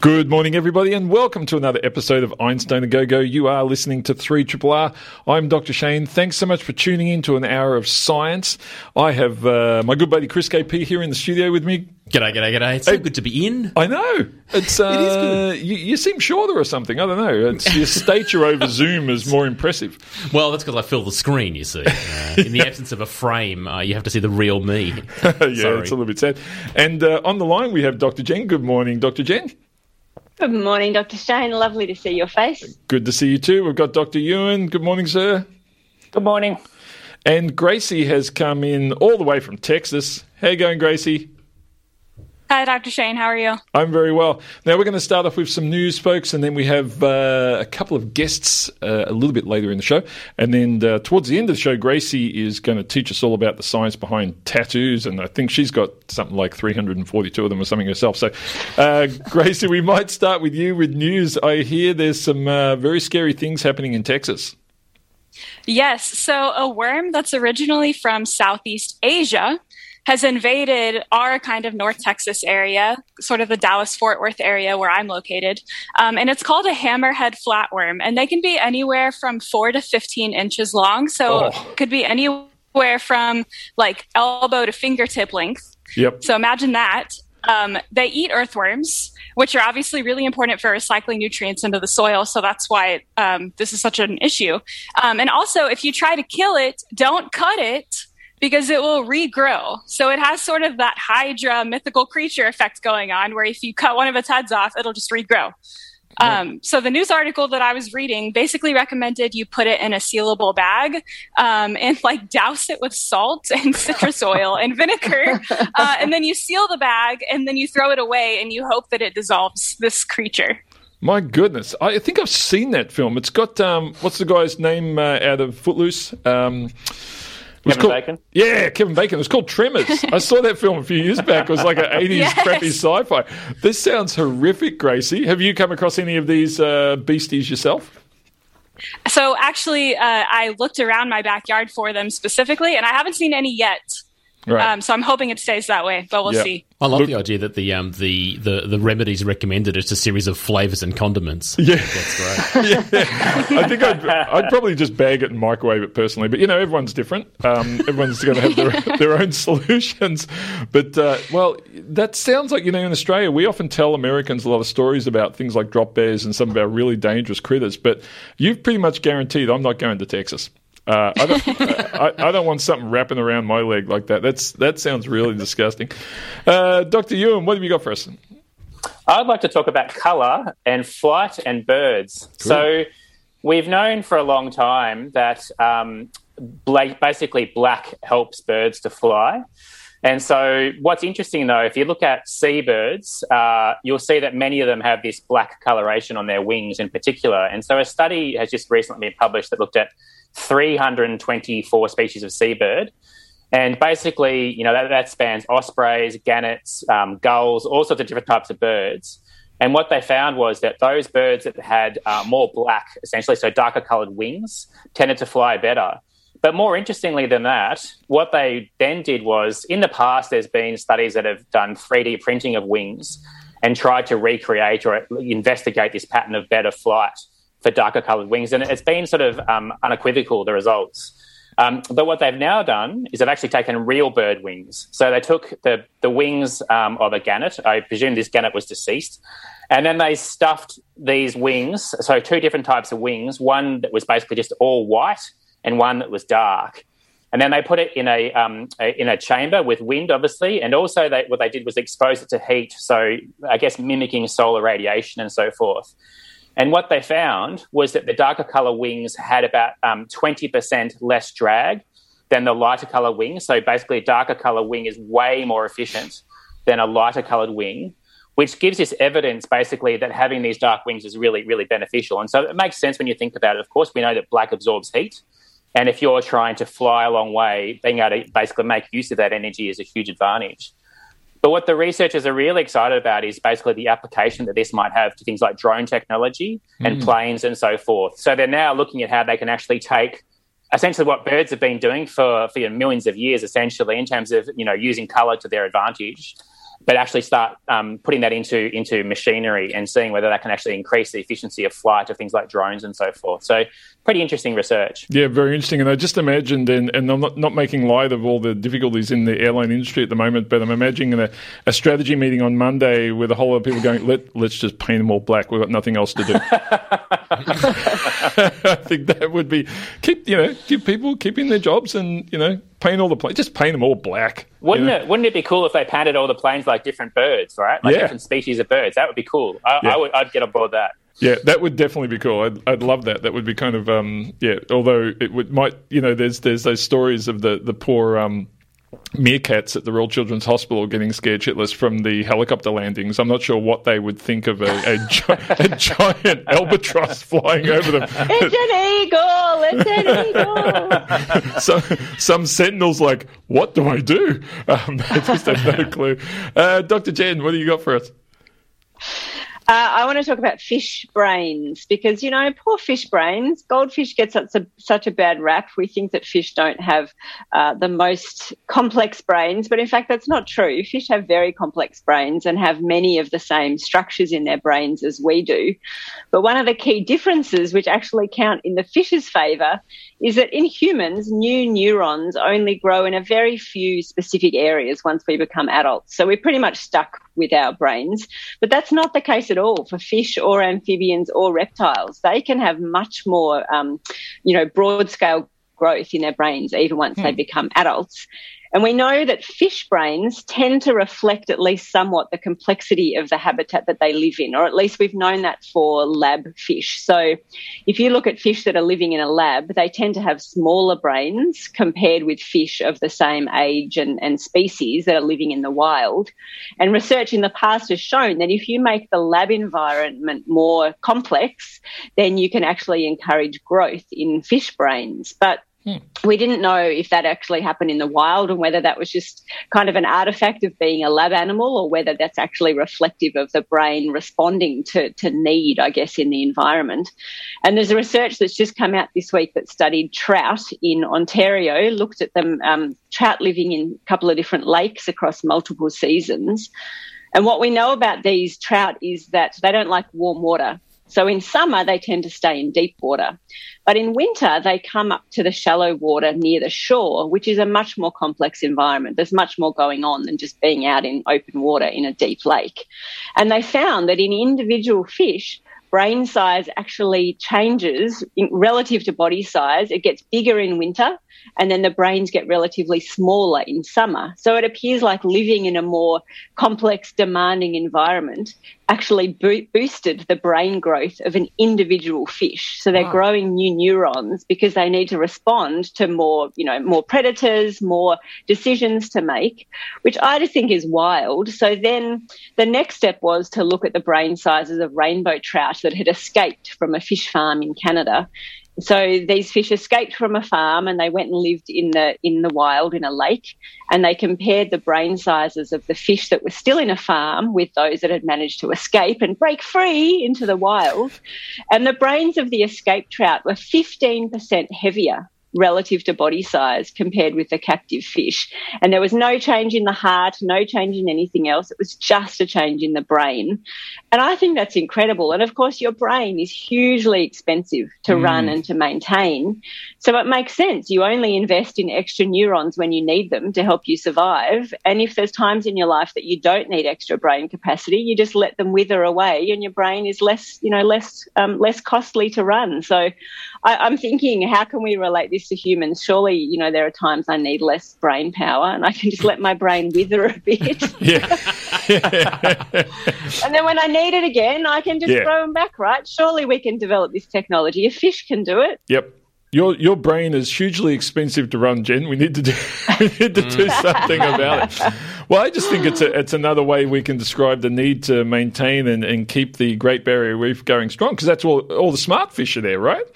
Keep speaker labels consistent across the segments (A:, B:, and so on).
A: Good morning, everybody, and welcome to another episode of Einstein a Go Go. You are listening to 3 Triple R. I'm Dr. Shane. Thanks so much for tuning in to an hour of science. I have uh, my good buddy Chris KP here in the studio with me.
B: G'day, g'day, g'day. It's so good to be in.
A: I know. It's, uh,
B: It is good.
A: You, you seem shorter or something. I don't know. It's, your stature over Zoom is more impressive.
B: Well, that's because I fill the screen, you see. Uh, in the absence of a frame, uh, you have to see the real me.
A: yeah, it's a little bit sad. And uh, on the line, we have Dr. Jen. Good morning, Dr. Jen.
C: Good morning, Dr. Shane. Lovely to see your face.
A: Good to see you too. We've got Dr. Ewan. Good morning, sir.
D: Good morning.
A: And Gracie has come in all the way from Texas. How you going, Gracie?
E: Hi, Dr. Shane. How are you?
A: I'm very well. Now we're going to start off with some news, folks, and then we have uh, a couple of guests uh, a little bit later in the show. And then uh, towards the end of the show, Gracie is going to teach us all about the science behind tattoos, and I think she's got something like 342 of them or something herself. So, uh, Gracie, we might start with you with news. I hear there's some uh, very scary things happening in Texas.
E: Yes. So, a worm that's originally from Southeast Asia has invaded our kind of North Texas area, sort of the Dallas Fort Worth area where I'm located. Um, and it's called a hammerhead flatworm. And they can be anywhere from four to 15 inches long. So,
A: Oh.
E: it could be anywhere from like elbow to fingertip length.
A: Yep.
E: So imagine that. Um, they eat earthworms, which are obviously really important for recycling nutrients into the soil. So that's why um, this is such an issue. Um, and also, if you try to kill it, don't cut it because it will regrow. So it has sort of that Hydra mythical creature effect going on, where if you cut one of its heads off, it'll just regrow. Um, so the news article that I was reading basically recommended you put it in a sealable bag um, and like douse it with salt and citrus oil and vinegar, uh, and then you seal the bag and then you throw it away and you hope that it dissolves this creature.
A: My goodness, I think I've seen that film. It's got um, what's the guy's name uh, out of Footloose? It was
D: Kevin
A: called-
D: Bacon?
A: Yeah, Kevin Bacon. It was called Tremors. I saw that film a few years back. It was like an 80s
E: Yes.
A: crappy sci fi. This sounds horrific, Gracie. Have you come across any of these uh, beasties yourself?
E: So actually, uh, I looked around my backyard for them specifically, and I haven't seen any yet.
A: Right.
E: Um, so I'm hoping it stays that way, but we'll
A: Yeah.
E: see.
B: I love
A: Look-
B: the idea that the, um, the, the, the remedies recommended is a series of flavours and condiments.
A: Yeah.
B: That's great.
A: yeah, I think I'd, I'd probably just bag it and microwave it personally. But you know, everyone's different. Um, everyone's going to have their, their own solutions. But uh, well, that sounds like you know, in Australia, we often tell Americans a lot of stories about things like drop bears and some of our really dangerous critters. But you've pretty much guaranteed I'm not going to Texas. Uh, I, don't, I, I don't want something wrapping around my leg like that. That's that sounds really disgusting. Uh, Doctor Ewan, what have you got for us?
D: I'd like to talk about colour and flight and birds. So, we've known for a long time that um, bla- basically black helps birds to fly. And so, what's interesting though, if you look at seabirds, uh, you'll see that many of them have this black coloration on their wings in particular. And so, a study has just recently been published that looked at 324 species of seabird. And basically, you know, that, that spans ospreys, gannets, um, gulls, all sorts of different types of birds. And what they found was that those birds that had uh, more black, essentially, so darker colored wings, tended to fly better. But more interestingly than that, what they then did was in the past, there's been studies that have done 3D printing of wings and tried to recreate or investigate this pattern of better flight for darker colored wings. And it's been sort of um, unequivocal, the results. Um, but what they've now done is they've actually taken real bird wings. So they took the, the wings um, of a gannet. I presume this gannet was deceased. And then they stuffed these wings, so two different types of wings, one that was basically just all white and one that was dark. And then they put it in a, um, a in a chamber with wind, obviously, and also they, what they did was expose it to heat, so I guess mimicking solar radiation and so forth. And what they found was that the darker color wings had about um, 20% less drag than the lighter color wing. So basically, a darker color wing is way more efficient than a lighter colored wing, which gives us evidence basically that having these dark wings is really, really beneficial. And so it makes sense when you think about it. Of course, we know that black absorbs heat. And if you're trying to fly a long way, being able to basically make use of that energy is a huge advantage. But what the researchers are really excited about is basically the application that this might have to things like drone technology and mm. planes and so forth. So they're now looking at how they can actually take essentially what birds have been doing for, for you know, millions of years, essentially, in terms of you know using color to their advantage but actually start um, putting that into into machinery and seeing whether that can actually increase the efficiency of flight of things like drones and so forth. So pretty interesting research.
A: Yeah, very interesting. And I just imagined, and, and I'm not, not making light of all the difficulties in the airline industry at the moment, but I'm imagining a, a strategy meeting on Monday with a whole lot of people going, Let, let's just paint them all black. We've got nothing else to do. I think that would be keep you know keep people keeping their jobs and you know paint all the planes. Just paint them all black.
D: Wouldn't you know? it? Wouldn't it be cool if they painted all the planes like different birds, right? Like yeah. different species of birds. That would be cool. I, yeah. I would. I'd get on board that.
A: Yeah, that would definitely be cool. I'd, I'd love that. That would be kind of um, yeah. Although it would might you know there's there's those stories of the the poor um, meerkats at the Royal Children's Hospital getting scared shitless from the helicopter landings. I'm not sure what they would think of a, a, a giant albatross flying over them.
C: It's an eagle! It's an
A: eagle! some, some sentinels like, what do I do? Um, they just have no clue. Uh, Dr. Jen, what do you got for us?
C: Uh, I want to talk about fish brains because, you know, poor fish brains. Goldfish get such a, such a bad rap. We think that fish don't have uh, the most complex brains, but in fact, that's not true. Fish have very complex brains and have many of the same structures in their brains as we do. But one of the key differences, which actually count in the fish's favour, is that in humans, new neurons only grow in a very few specific areas once we become adults. So we're pretty much stuck with our brains. But that's not the case at all for fish or amphibians or reptiles. They can have much more, um, you know, broad scale growth in their brains even once hmm. they become adults. And we know that fish brains tend to reflect at least somewhat the complexity of the habitat that they live in, or at least we've known that for lab fish. So if you look at fish that are living in a lab, they tend to have smaller brains compared with fish of the same age and, and species that are living in the wild. And research in the past has shown that if you make the lab environment more complex, then you can actually encourage growth in fish brains. But Hmm. We didn't know if that actually happened in the wild and whether that was just kind of an artifact of being a lab animal or whether that's actually reflective of the brain responding to, to need, I guess, in the environment. And there's a research that's just come out this week that studied trout in Ontario, looked at them, um, trout living in a couple of different lakes across multiple seasons. And what we know about these trout is that they don't like warm water. So in summer, they tend to stay in deep water. But in winter, they come up to the shallow water near the shore, which is a much more complex environment. There's much more going on than just being out in open water in a deep lake. And they found that in individual fish, brain size actually changes relative to body size. It gets bigger in winter and then the brains get relatively smaller in summer. So it appears like living in a more complex, demanding environment actually bo- boosted the brain growth of an individual fish. So they're growing new neurons because they need to respond to more, you know, more predators, more decisions to make, which I just think is wild. So then the next step was to look at the brain sizes of rainbow trout that had escaped from a fish farm in Canada so these fish escaped from a farm and they went and lived in the in the wild in a lake and they compared the brain sizes of the fish that were still in a farm with those that had managed to escape and break free into the wild. And the brains of the escaped trout were 15% heavier relative to body size compared with the captive fish. And there was no change in the heart, no change in anything else. It was just a change in the brain. And I think that's incredible. And of course, your brain is hugely expensive to mm. run and to maintain. So it makes sense. You only invest in extra neurons when you need them to help you survive. And if there's times in your life that you don't need extra brain capacity, you just let them wither away and your brain is less, you know, less, um, less costly to run. So I, I'm thinking, how can we relate this to humans, surely, you know, there are times I need less brain power and I can just let my brain wither a bit.
A: yeah.
C: and then when I need it again, I can just yeah. throw them back, right? Surely we can develop this technology. A fish can do it.
A: Yep. Your your brain is hugely expensive to run, Jen. We need to do we need to do mm. something about it. Well, I just think it's a, it's another way we can describe the need to maintain and, and keep the Great Barrier Reef going strong because that's all all the smart fish are there, right?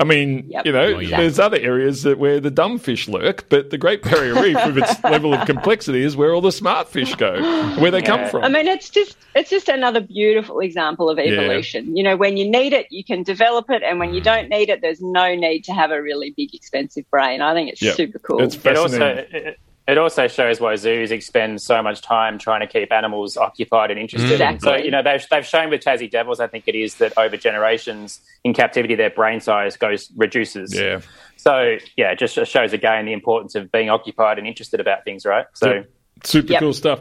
A: I mean,
C: Yep.
A: you know,
B: Oh, yeah.
A: there's other areas that where the dumb fish lurk, but the Great Barrier Reef, with its level of complexity, is where all the smart fish go, where they come from.
C: I mean, it's just it's just another beautiful example of evolution. You know, when you need it, you can develop it, and when you mm. don't need it, there's no need to have a really big, expensive brain. I think it's
A: Yeah.
C: super cool.
A: It's
D: It also
A: fascinating.
D: it, it also shows why zoos expend so much time trying to keep animals occupied and interested.
C: Exactly.
D: So you know they've they've shown with Tassie Devils, I think it is that over generations in captivity, their brain size goes reduces.
A: yeah.
D: So yeah, it just shows again the importance of being occupied and interested about things, right? So.
A: Super
C: Yep.
A: cool stuff.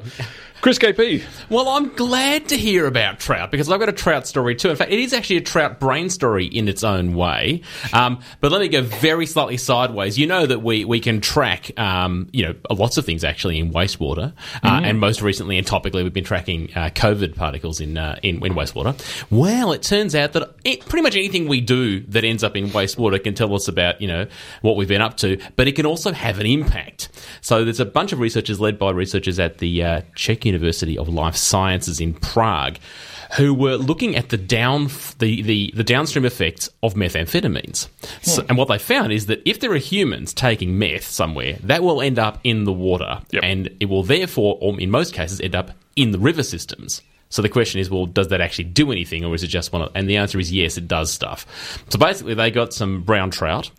A: Chris KP.
B: Well, I'm glad to hear about trout because I've got a trout story too. In fact, it is actually a trout brain story in its own way. Um, but let me go very slightly sideways. You know that we, we can track, um, you know, lots of things actually in wastewater. Uh, and most recently and topically, we've been tracking uh, COVID particles in, uh, in, in wastewater. Well, it turns out that it, pretty much anything we do that ends up in wastewater can tell us about, you know, what we've been up to, but it can also have an impact. So there's a bunch of researchers led by researchers at the uh, Czech University of Life Sciences in Prague who were looking at the down the, the, the downstream effects of methamphetamines. So, and what they found is that if there are humans taking meth somewhere, that will end up in the water,
A: Yep.
B: and it will therefore, or in most cases, end up in the river systems. So the question is, well, does that actually do anything, or is it just one? Of, and the answer is yes, it does stuff. So basically, they got some brown trout,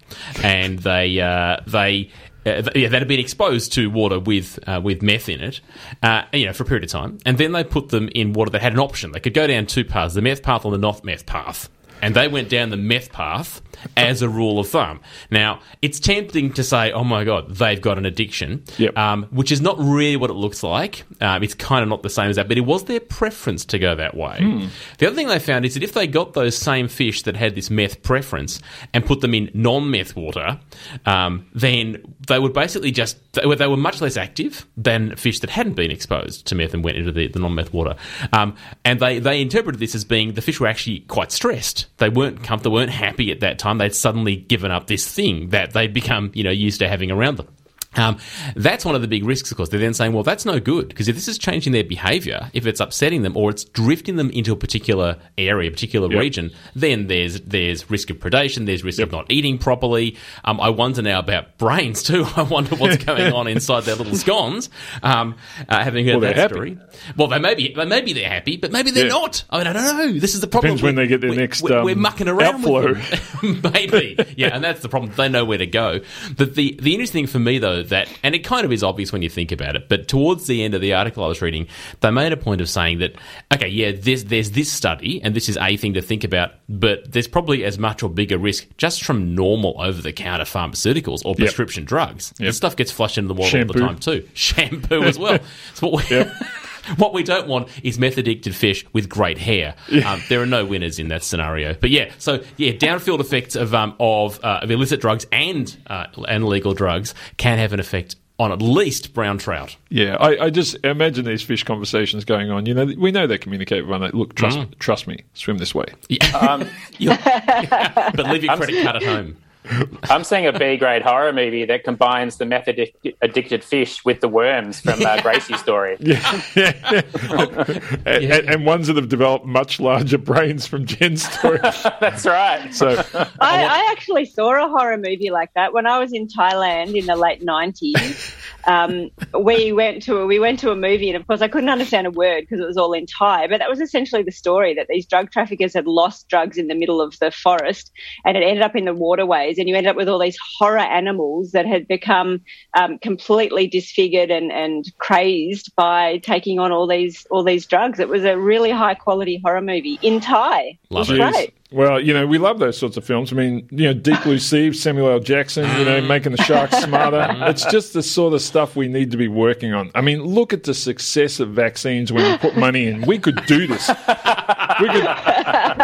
B: and they uh, they. Uh, yeah, that had been exposed to water with uh, with meth in it, uh, you know, for a period of time, and then they put them in water that had an option. They could go down two paths: the meth path or the not meth path. And they went down the meth path as a rule of thumb. Now, it's tempting to say, "Oh my god, they've got an addiction,"
A: Yep.
B: um, which is not really what it looks like. Um, it's kind of not the same as that, but it was their preference to go that way.
A: Hmm.
B: The other thing they found is that if they got those same fish that had this meth preference and put them in non-meth water, um, then they would basically just they were, they were much less active than fish that hadn't been exposed to meth and went into the, the non-meth water. Um, and they they interpreted this as being the fish were actually quite stressed. They weren't comfortable, weren't happy at that time. They'd suddenly given up this thing that they'd become you know used to having around them. Um, that's one of the big risks, of course. They're then saying, well, that's no good because if this is changing their behaviour, if it's upsetting them or it's drifting them into a particular area, a particular
A: Yep.
B: region, then there's there's risk of predation, there's risk of not eating properly. Um, I wonder now about brains too. I wonder what's going on inside their little scones. Um, uh, having heard
A: Well,
B: that story, well, they may be, they maybe they're happy, but maybe they're
A: Yeah.
B: not. I mean, I don't know. This is the problem.
A: Depends when
B: We're-
A: they get their
B: we're-
A: next,
B: we're, we're
A: um,
B: mucking around
A: outflow.
B: with them. maybe, yeah, and that's the problem. They know where to go. But the the interesting thing for me though that, and it kind of is obvious when you think about it, but towards the end of the article I was reading, they made a point of saying that, okay, yeah, there's there's this study, and this is a thing to think about, but there's probably as much or bigger risk just from normal over the counter pharmaceuticals or prescription drugs.
A: Yep.
B: This stuff gets flushed into the water all the time too. Shampoo as well. So what we, what we don't want is meth addicted fish with great hair. Um, there are no winners in that scenario. But yeah, so yeah, downfield effects of um, of, uh, of illicit drugs and uh, and legal drugs can have an effect on at least brown trout.
A: Yeah, I, I just imagine these fish conversations going on. You know, we know they communicate with one another. Look, trust,
B: Mm.
A: trust me, swim this way.
D: Um,
B: You'll- but leave your credit card at home.
D: I'm seeing a B grade horror movie that combines the method addicted fish with the worms from uh, Gracie's story.
A: Yeah, yeah. and, and, and ones that have developed much larger brains from Jen's story.
D: That's right.
A: So,
C: I, I actually saw a horror movie like that when I was in Thailand in the late nineties. Um, we went to a, we went to a movie, and of course I couldn't understand a word because it was all in Thai. But that was essentially the story that these drug traffickers had lost drugs in the middle of the forest, and it ended up in the waterways, and you ended up with all these horror animals that had become um, completely disfigured and, and crazed by taking on all these all these drugs. It was a really high quality horror movie in Thai.
B: Love
C: it great.
A: well, you know, we love those sorts of films. I mean, you know, Deep Blue Sea, Samuel L. Jackson, you know, making the sharks smarter. It's just the sort of stuff we need to be working on. I mean, look at the success of vaccines when you put money in. We could do this. We could,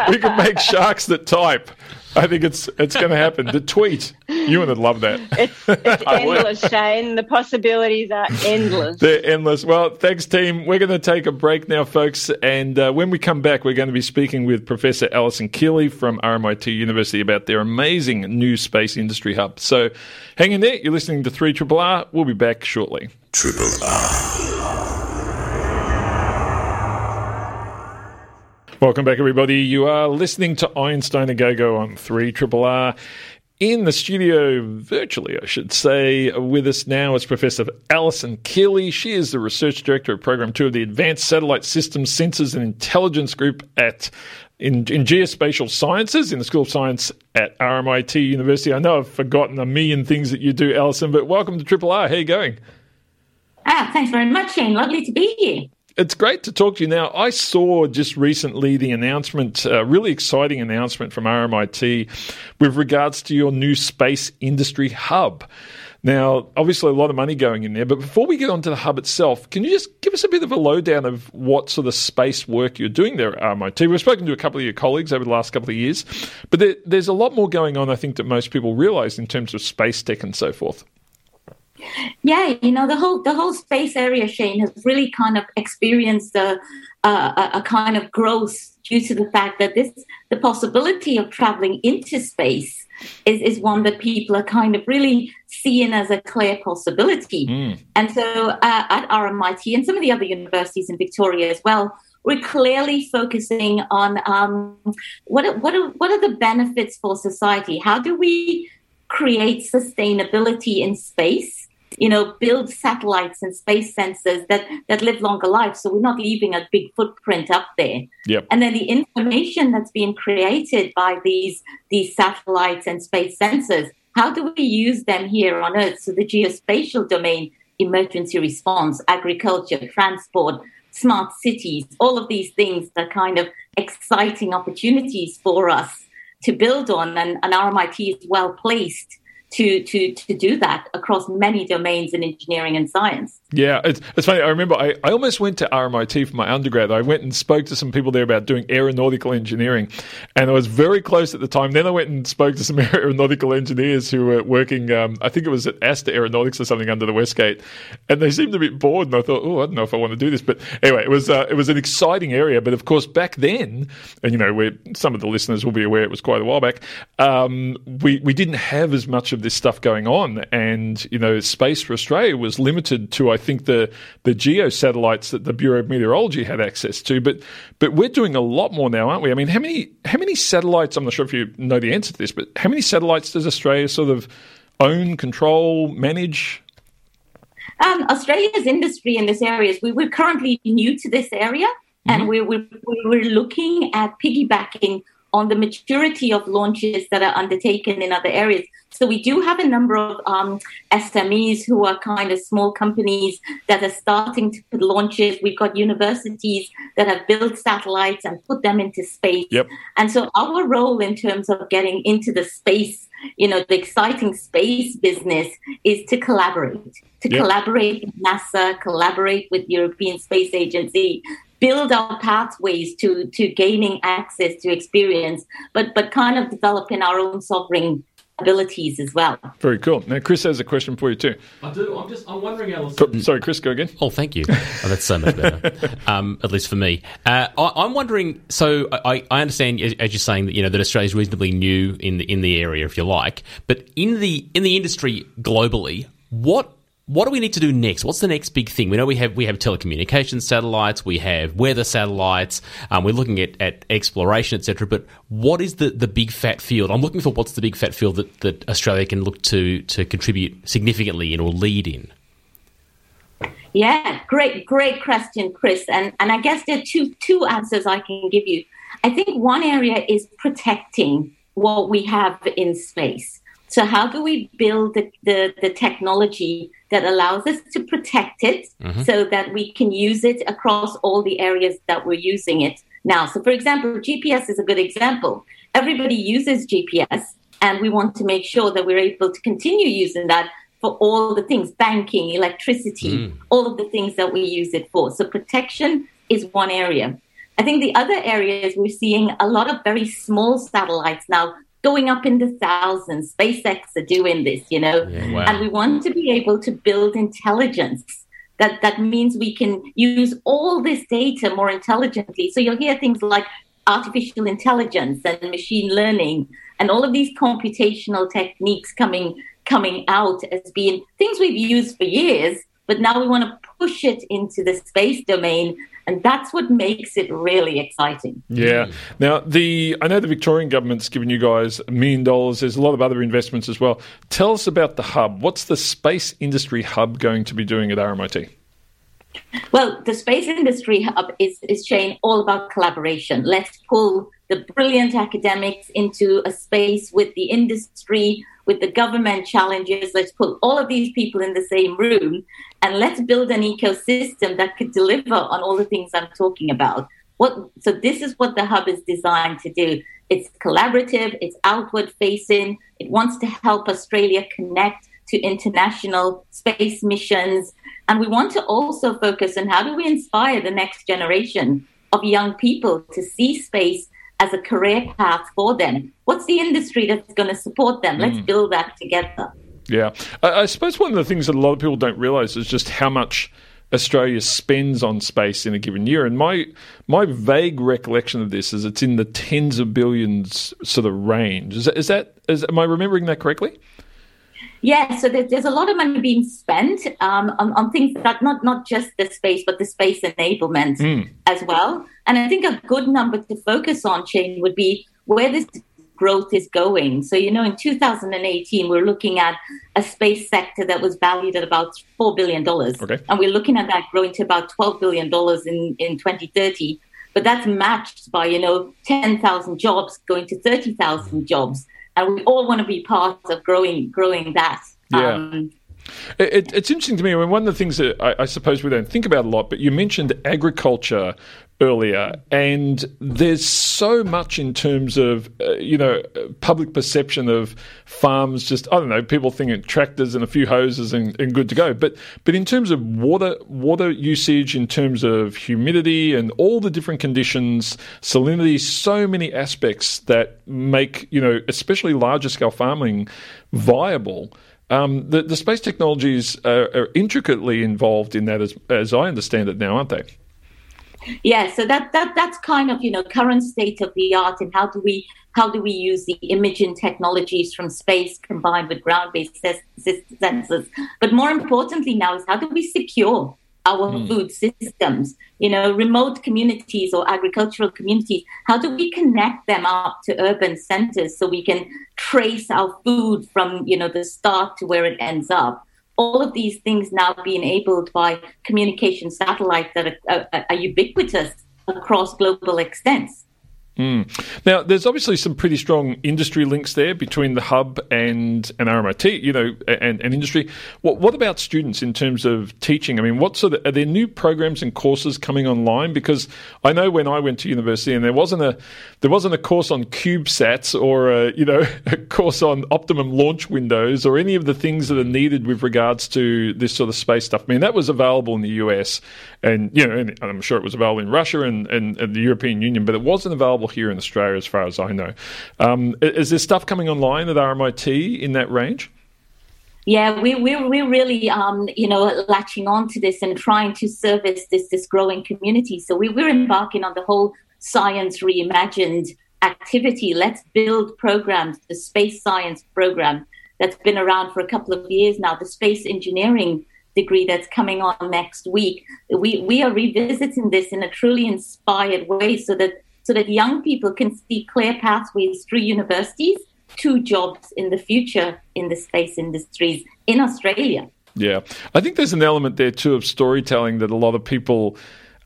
A: we could make sharks that type. I think it's it's going to happen. The tweet, you would love that.
C: It's, it's endless, Shane. The possibilities are endless.
A: They're endless. Well, thanks, team. We're going to take a break now, folks. And uh, when we come back, we're going to be speaking with Professor Allison Kealy from RMIT University about their amazing new space industry hub. So hang in there. You're listening to 3 Triple R. We'll be back shortly. Welcome back, everybody. You are listening to Einstein a Go Go on 3 Triple R. In the studio, virtually, I should say, with us now is Professor Allison Kealy. She is the Research Director of Program 2 of the Advanced Satellite Systems, Sensors and Intelligence Group at in, in geospatial sciences in the School of Science at RMIT University. I know I've forgotten a million things that you do, Allison, but welcome to Triple R. How are you going?
F: Ah, thanks very much, Shane. Lovely to be here
A: it's great to talk to you now. I saw just recently the announcement, a uh, really exciting announcement from RMIT with regards to your new space industry hub. Now, obviously, a lot of money going in there, but before we get onto the hub itself, can you just give us a bit of a lowdown of what sort of space work you're doing there at RMIT? We've spoken to a couple of your colleagues over the last couple of years, but there, there's a lot more going on, I think, that most people realize in terms of space tech and so forth.
F: Yeah, you know the whole the whole space area, Shane, has really kind of experienced a, a, a kind of growth due to the fact that this the possibility of traveling into space is, is one that people are kind of really seeing as a clear possibility. Mm. And so uh, at RMIT and some of the other universities in Victoria as well, we're clearly focusing on um, what are, what are, what are the benefits for society? How do we create sustainability in space? You know, build satellites and space sensors that, that live longer lives. So we're not leaving a big footprint up there.
A: Yep.
F: And then the information that's being created by these, these satellites and space sensors, how do we use them here on Earth? So the geospatial domain, emergency response, agriculture, transport, smart cities, all of these things are kind of exciting opportunities for us to build on. And, and RMIT is well placed to to to do that across many domains in engineering and science.
A: Yeah, it's, it's funny. I remember I, I almost went to RMIT for my undergrad. I went and spoke to some people there about doing aeronautical engineering, and I was very close at the time. Then I went and spoke to some aeronautical engineers who were working. Um, I think it was at Aster Aeronautics or something under the Westgate, and they seemed a bit bored. And I thought, oh, I don't know if I want to do this. But anyway, it was uh, it was an exciting area. But of course, back then, and you know, where some of the listeners will be aware, it was quite a while back. Um, we we didn't have as much of this stuff going on, and you know, space for Australia was limited to I think the the geo satellites that the Bureau of Meteorology had access to. But but we're doing a lot more now, aren't we? I mean, how many how many satellites? I'm not sure if you know the answer to this, but how many satellites does Australia sort of own, control, manage?
F: Um, Australia's industry in this area is we, we're currently new to this area, mm-hmm. and we're, we're, we're looking at piggybacking on the maturity of launches that are undertaken in other areas. So we do have a number of um, SMEs who are kind of small companies that are starting to put launches. We've got universities that have built satellites and put them into space.
A: Yep.
F: And so our role in terms of getting into the space, you know, the exciting space business is to collaborate, to yep. collaborate with NASA, collaborate with European Space Agency, build our pathways to to gaining access to experience, but but kind of developing our own sovereign abilities as well.
A: Very cool. Now, Chris has a question for you too.
B: I do. I'm just. I'm wondering, Allison.
A: Sorry, Chris, go again.
B: Oh, thank you. Oh, that's so much better. um, at least for me. Uh, I, am wondering. So, I, I understand as you're saying that you know that Australia is reasonably new in the in the area, if you like. But in the in the industry globally, what what do we need to do next? What's the next big thing? We know we have we have telecommunications satellites, we have weather satellites, um, we're looking at, at exploration, etc. But what is the, the big fat field? I'm looking for what's the big fat field that, that Australia can look to to contribute significantly in or lead in.
F: Yeah, great, great question, Chris. And and I guess there are two two answers I can give you. I think one area is protecting what we have in space. So how do we build the, the, the technology that allows us to protect it mm-hmm. so that we can use it across all the areas that we're using it now? So for example, GPS is a good example. Everybody uses GPS and we want to make sure that we're able to continue using that for all the things, banking, electricity, mm. all of the things that we use it for. So protection is one area. I think the other area is we're seeing a lot of very small satellites now going up in the thousands. SpaceX are doing this, you know, yeah, wow. and we want to be able to build intelligence. That that means we can use all this data more intelligently. So you'll hear things like artificial intelligence and machine learning and all of these computational techniques coming coming out as being things we've used for years, but now we want to push it into the space domain and that's what makes it really exciting.
A: Yeah. Now, the I know the Victorian government's given you guys a million dollars. There's a lot of other investments as well. Tell us about the hub. What's the space industry hub going to be doing at RMIT?
F: Well, the Space Industry Hub is, is Shane all about collaboration. Let's pull the brilliant academics into a space with the industry, with the government challenges. Let's put all of these people in the same room and let's build an ecosystem that could deliver on all the things I'm talking about. What, so this is what the hub is designed to do. It's collaborative, it's outward facing, it wants to help Australia connect to international space missions. And we want to also focus on how do we inspire the next generation of young people to see space as a career path for them. What's the industry that's going to support them? Let's mm. build that together.
A: Yeah. I, I suppose one of the things that a lot of people don't realize is just how much Australia spends on space in a given year. And my my vague recollection of this is it's in the tens of billions sort of range. Is that, is that is, am I remembering that correctly?
F: Yeah, so there's, there's a lot of money being spent um, on, on, things that not not just the space, but the space enablement mm. as well. And I think a good number to focus on, Shane, would be where this growth is going. So, you know, in 2018, we're looking at a space sector that was valued at about $4 billion. Okay. And we're looking at that growing to about $12 billion in, in 2030. But that's matched by, you know, 10,000 jobs going to 30,000 jobs and we all want to be part of growing growing that.
A: Yeah. Um, it, it's interesting to me. I mean, one of the things that I, I, suppose we don't think about a lot, but you mentioned agriculture earlier, and there's so much in terms of uh, you know public perception of farms. Just I don't know, people thinking tractors and a few hoses and, and good to go. But but in terms of water water usage, in terms of humidity and all the different conditions, salinity, so many aspects that make you know especially larger scale farming viable. Um, the, the space technologies are, are intricately involved in that, as, as I understand it now, aren't they?
F: yeah so that that that's kind of you know current state of the art and how do we how do we use the imaging technologies from space combined with ground-based sensors but more importantly now is how do we secure our mm. food systems you know remote communities or agricultural communities how do we connect them up to urban centers so we can trace our food from you know the start to where it ends up all of these things now being enabled by communication satellites that are, are, are ubiquitous across global extents.
A: Mm. Now, there's obviously some pretty strong industry links there between the hub and and RMIT, you know, and, and industry. What what about students in terms of teaching? I mean, what sort of are there new programs and courses coming online? Because I know when I went to university, and there wasn't a there wasn't a course on CubeSats or a you know a course on optimum launch windows or any of the things that are needed with regards to this sort of space stuff. I mean, that was available in the US, and you know, and I'm sure it was available in Russia and, and, and the European Union, but it wasn't available available here in Australia, as far as I know. Um, is there stuff coming online at RMIT in that range?
F: Yeah, we, we, we're really, um, you know, latching on to this and trying to service this, this growing community. So we, we're embarking on the whole Science Reimagined activity. Let's build programs, the space science program that's been around for a couple of years now, the space engineering degree that's coming on next week. We, we are revisiting this in a truly inspired way so that so that young people can see clear pathways through universities to jobs in the future in the space industries in Australia.
A: Yeah, I think there's an element there too of storytelling that a lot of people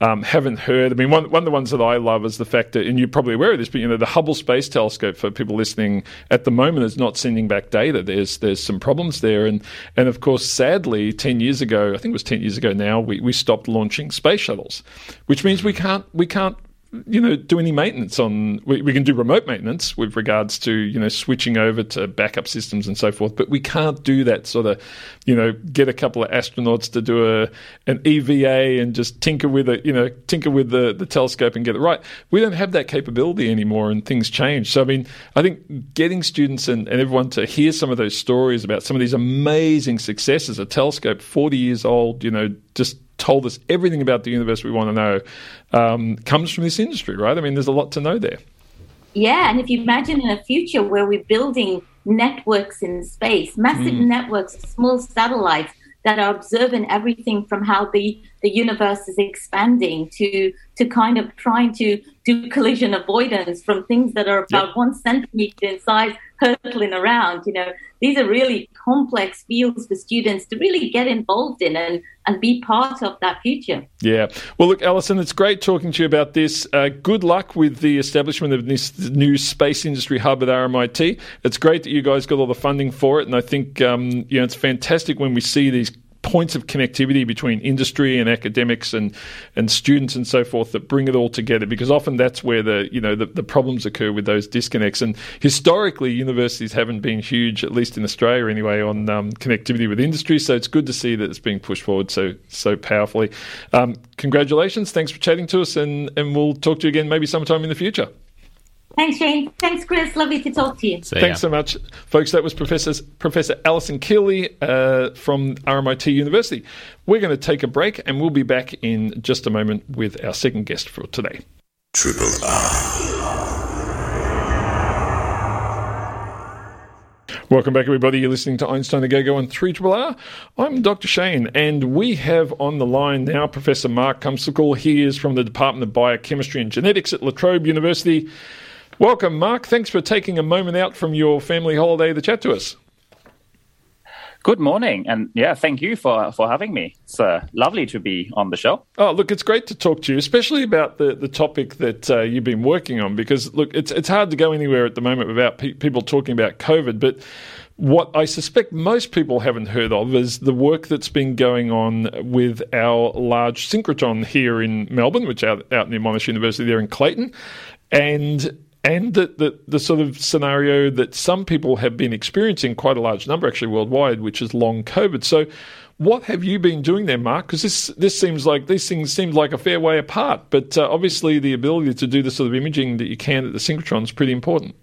A: um, haven't heard. I mean, one, one of the ones that I love is the fact that, and you're probably aware of this, but you know, the Hubble Space Telescope for people listening at the moment is not sending back data. There's there's some problems there, and and of course, sadly, ten years ago, I think it was ten years ago now, we, we stopped launching space shuttles, which means we can't we can't you know, do any maintenance on. We, we, can do remote maintenance with regards to you know switching over to backup systems and so forth, but we can't do that sort of, you know, get a couple of astronauts to do a an EVA and just tinker with it, you know, tinker with the the telescope and get it right. We don't have that capability anymore, and things change. So I mean, I think getting students and, and everyone to hear some of those stories about some of these amazing successes, a telescope forty years old, you know, just told us everything about the universe we want to know um, comes from this industry, right? I mean, there's a lot to know there.
F: Yeah, and if you imagine in a future where we're building networks in space, massive mm. networks, small satellites that are observing everything from how the, the universe is expanding to to kind of trying to do collision avoidance from things that are about yep. one centimeter in size hurtling around. You know, these are really complex fields for students to really get involved in and, and be part of that future.
A: Yeah. Well, look, Allison, it's great talking to you about this. Uh, good luck with the establishment of this new space industry hub at RMIT. It's great that you guys got all the funding for it, and I think um, you know it's fantastic when we see these points of connectivity between industry and academics and, and students and so forth that bring it all together because often that's where the you know the, the problems occur with those disconnects. And historically universities haven't been huge at least in Australia anyway on um, connectivity with industry. So it's good to see that it's being pushed forward so so powerfully. Um, congratulations. Thanks for chatting to us and and we'll talk to you again maybe sometime in the future
F: Thanks, Shane. Thanks, Chris. Lovely to talk to you. See
A: Thanks ya. so much, folks. That was Professor Professor Allison Kealy uh, from RMIT University. We're going to take a break, and we'll be back in just a moment with our second guest for today. Triple R. Welcome back, everybody. You're listening to Einstein a Go on 3 R. I'm Dr. Shane, and we have on the line now Professor Marc Kvansakul. He is from the Department of Biochemistry and Genetics at La Trobe University. Welcome, Marc. Thanks for taking a moment out from your family holiday to chat to us.
G: Good morning, and yeah, thank you for for having me. It's uh, lovely to be on the show.
A: Oh, look, it's great to talk to you, especially about the, the topic that uh, you've been working on. Because look, it's it's hard to go anywhere at the moment without pe- people talking about COVID, but what I suspect most people haven't heard of is the work that's been going on with our large synchrotron here in Melbourne, which out out near Monash University there in Clayton, and and the, the, the, sort of scenario that some people have been experiencing, quite a large number actually worldwide, which is long COVID. So, what have you been doing there, Marc? Because this this seems like these things seem like a fair way apart, but uh, obviously the ability to do the sort of imaging that you can at the synchrotron is pretty important.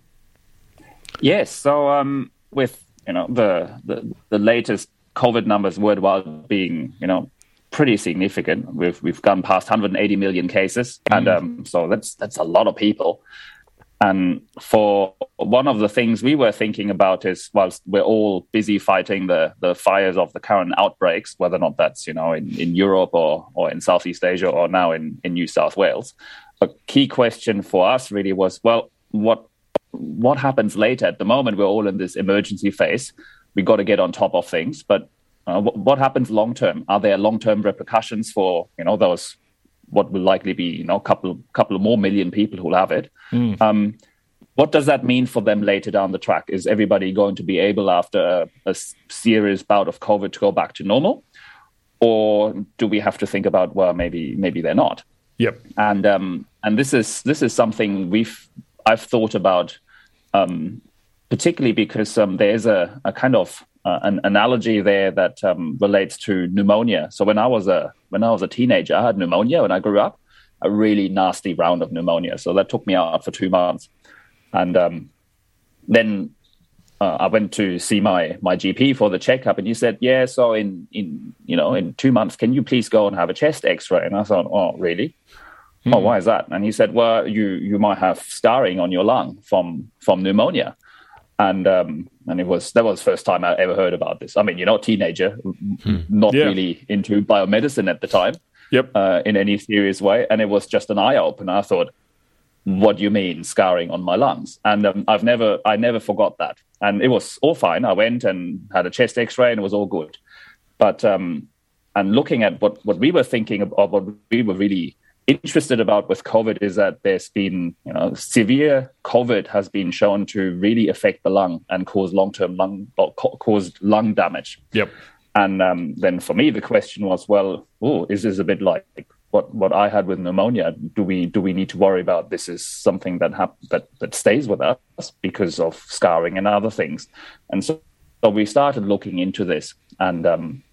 G: Yes. So um, with you know the, the the latest COVID numbers worldwide being you know pretty significant. We've we've gone past 180 million cases, mm. and um, so that's that's a lot of people. And for one of the things we were thinking about is whilst we're all busy fighting the, the fires of the current outbreaks, whether or not that's, you know, in, in Europe or, or in Southeast Asia or now in, in New South Wales, a key question for us really was, well, what what happens later? At the moment, we're all in this emergency phase. We got to get on top of things, but uh, what, what happens long term? Are there long term repercussions for you know those what will likely be you know a couple couple of more million people who'll have it. Mm. Um, what does that mean for them later down the track? Is everybody going to be able after a, a serious bout of COVID to go back to normal, or do we have to think about well maybe maybe they're not?
A: Yep.
G: And um, and this is this is something we've I've thought about, um, particularly because um, there's a, a kind of uh, an analogy there that um, relates to pneumonia. So when I was a when I was a teenager, I had pneumonia when I grew up, a really nasty round of pneumonia. So that took me out for two months, and um, then uh, I went to see my my GP for the checkup, and he said, "Yeah, so in in you know in two months, can you please go and have a chest X-ray?" And I thought, "Oh, really? Mm. Oh, why is that?" And he said, "Well, you you might have scarring on your lung from from pneumonia." and um, and it was that was the first time I ever heard about this. I mean, you're not a teenager, hmm. not yeah. really into biomedicine at the time,
A: yep,
G: uh, in any serious way, and it was just an eye opener. I thought, what do you mean scarring on my lungs? And um, I've never I never forgot that, and it was all fine. I went and had a chest X-ray, and it was all good. But um, and looking at what what we were thinking of, what we were really interested about with COVID is that there's been, you know, severe COVID has been shown to really affect the lung and cause long-term lung or cause lung damage.
A: Yep.
G: And um, then for me, the question was, well, oh, is this a bit like what what I had with pneumonia? Do we do we need to worry about this is something that hap- that that stays with us because of scarring and other things? And so, so we started looking into this, and um,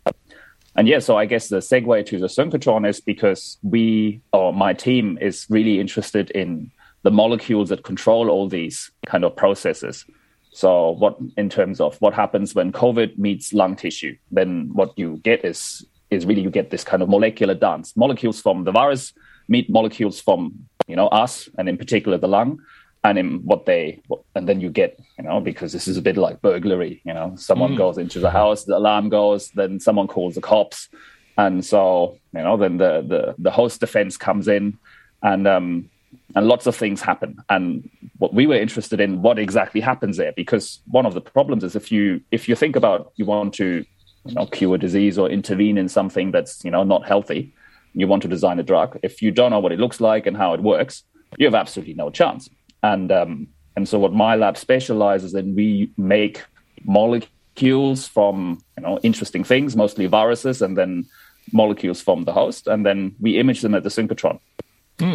G: and yeah, so I guess the segue to the synchrotron is because we, or my team, is really interested in the molecules that control all these kind of processes. So, what in terms of what happens when COVID meets lung tissue, then what you get is is really you get this kind of molecular dance. Molecules from the virus meet molecules from you know us, and in particular the lung, and in what they and then you get you know because this is a bit like burglary you know. Someone
A: Mm.
G: goes into the house the alarm goes then someone calls the cops. And so you know then the the, the host defense comes in and um and lots of things happen. And what we were interested in what exactly happens there? Because one of the problems is if you if you think about you want to you know cure disease or intervene in something that's you know not healthy you want to design a drug. If you don't know what it looks like and how it works you have absolutely no chance and um, and so what my lab specializes in, we make molecules from you know interesting things, mostly viruses, and then molecules from the host, and then we image them at the synchrotron.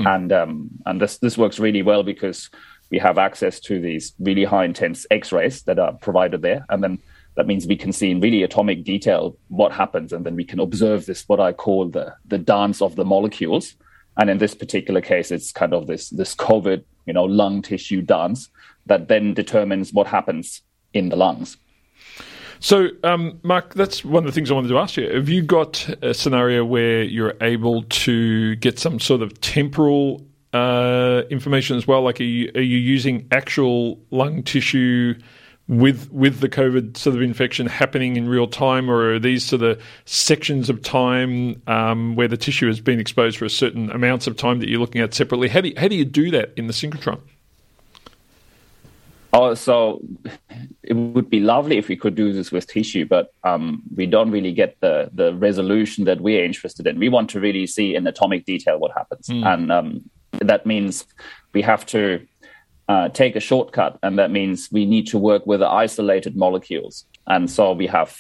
G: And um, and this this works really well because we have access to these really high intense X-rays that are provided there, and then that means we can see in really atomic detail what happens, and then we can observe this what I call the the dance of the molecules. And in this particular case, it's kind of this this COVID, you know, lung tissue dance that then determines what happens in the lungs.
A: So, um, Marc, that's one of the things I wanted to ask you. Have you got a scenario where you're able to get some sort of temporal uh, information as well? Like, are you, are you using actual lung tissue with with the COVID sort of infection happening in real time, or are these sort of sections of time um, where the tissue has been exposed for a certain amounts of time that you're looking at separately? How do you, how do you do that in the synchrotron?
G: Oh, so it would be lovely if we could do this with tissue, but um, we don't really get the the resolution that we're interested in. We want to really see in atomic detail what happens, and um, that means we have to uh, take a shortcut, and that means we need to work with isolated molecules. And so we have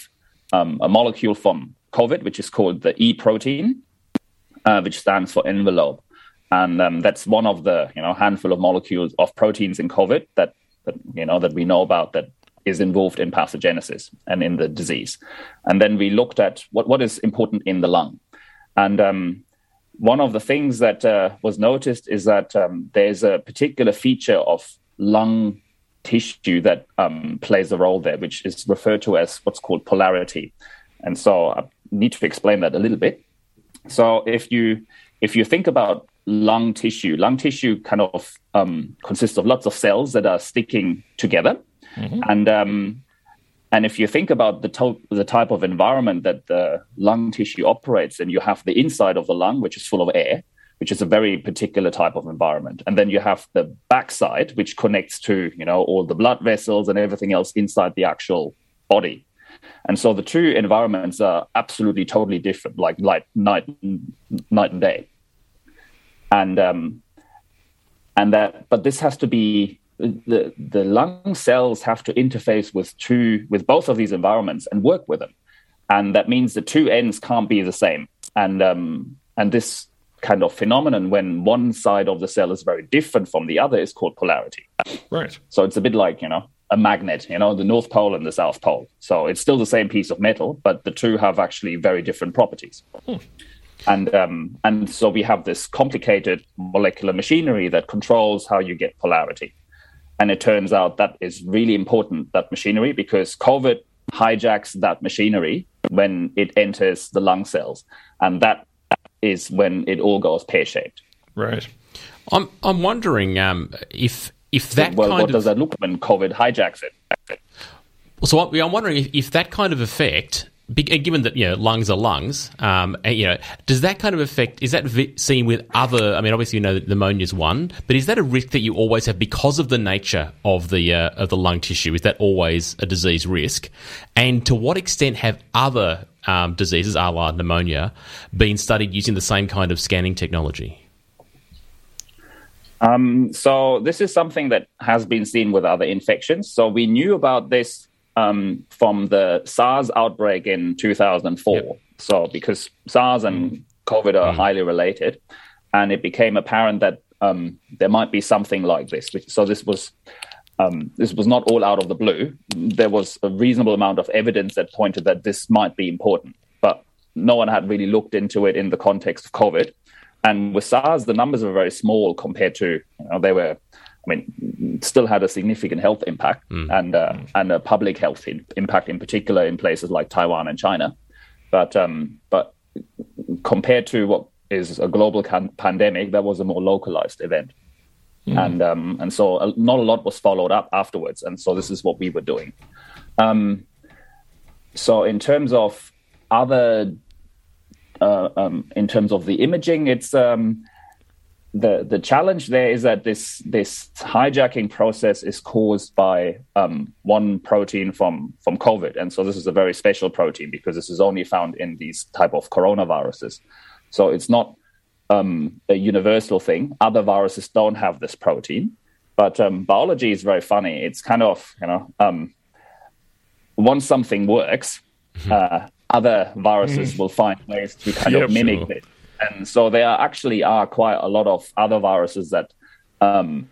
G: um, a molecule from COVID, which is called the E protein, uh, which stands for envelope, and um, that's one of the you know handful of molecules of proteins in COVID that that you know that we know about that is involved in pathogenesis and in the disease. And then we looked at what what is important in the lung, and um, one of the things that uh, was noticed is that um, there's a particular feature of lung tissue that um, plays a role there, which is referred to as what's called polarity. And so I need to explain that a little bit. So if you if you think about lung tissue, lung tissue kind of um, consists of lots of cells that are sticking together, and um, and if you think about the, to- the type of environment that the lung tissue operates in, you have the inside of the lung, which is full of air, which is a very particular type of environment, and then you have the backside, which connects to you know all the blood vessels and everything else inside the actual body. And so the two environments are absolutely totally different, like like night night and day. And um, and that, but this has to be the the lung cells have to interface with two with both of these environments and work with them, and that means the two ends can't be the same. And um, and this kind of phenomenon when one side of the cell is very different from the other is called polarity.
A: Right.
G: So it's a bit like, you know, a magnet, you know, the North Pole and the South Pole. So it's still the same piece of metal, but the two have actually very different properties. And um, and so we have this complicated molecular machinery that controls how you get polarity. And it turns out that is really important, that machinery, because COVID hijacks that machinery when it enters the lung cells. And that is when it all goes pear shaped.
A: Right.
B: I'm I'm wondering um, if if that
G: well,
B: kind
G: what
B: of
G: does that look when COVID hijacks it?
B: So I'm wondering if, if that kind of effect, given that you know lungs are lungs, um, and, you know, does that kind of effect is that seen with other? I mean, obviously you know that pneumonia is one, but is that a risk that you always have because of the nature of the uh, of the lung tissue? Is that always a disease risk? And to what extent have other um, diseases, a la pneumonia, been studied using the same kind of scanning technology?
G: Um, so this is something that has been seen with other infections. So we knew about this um, from the SARS outbreak in 2004.
B: Yep.
G: So because SARS and COVID are highly related, and it became apparent that um, there might be something like this. So this was um, this was not all out of the blue. There was a reasonable amount of evidence that pointed that this might be important, but no one had really looked into it in the context of COVID. And with SARS, the numbers were very small compared to, you know, they were, I mean, still had a significant health impact and uh, and a public health in, impact in particular in places like Taiwan and China. But um, but compared to what is a global can- pandemic, that was a more localized event. and um, and so uh, not a lot was followed up afterwards. And so this is what we were doing. Um, so in terms of other, uh, um, in terms of the imaging, it's um, the the challenge there is that this this hijacking process is caused by um, one protein from from COVID, and so this is a very special protein because this is only found in these type of coronaviruses. So it's not um, a universal thing. Other viruses don't have this protein, but um, biology is very funny. It's kind of you know um, once something works, uh, other viruses will find ways to kind
A: Yep,
G: of mimic
A: sure.
G: it. And so there are actually are quite a lot of other viruses that um,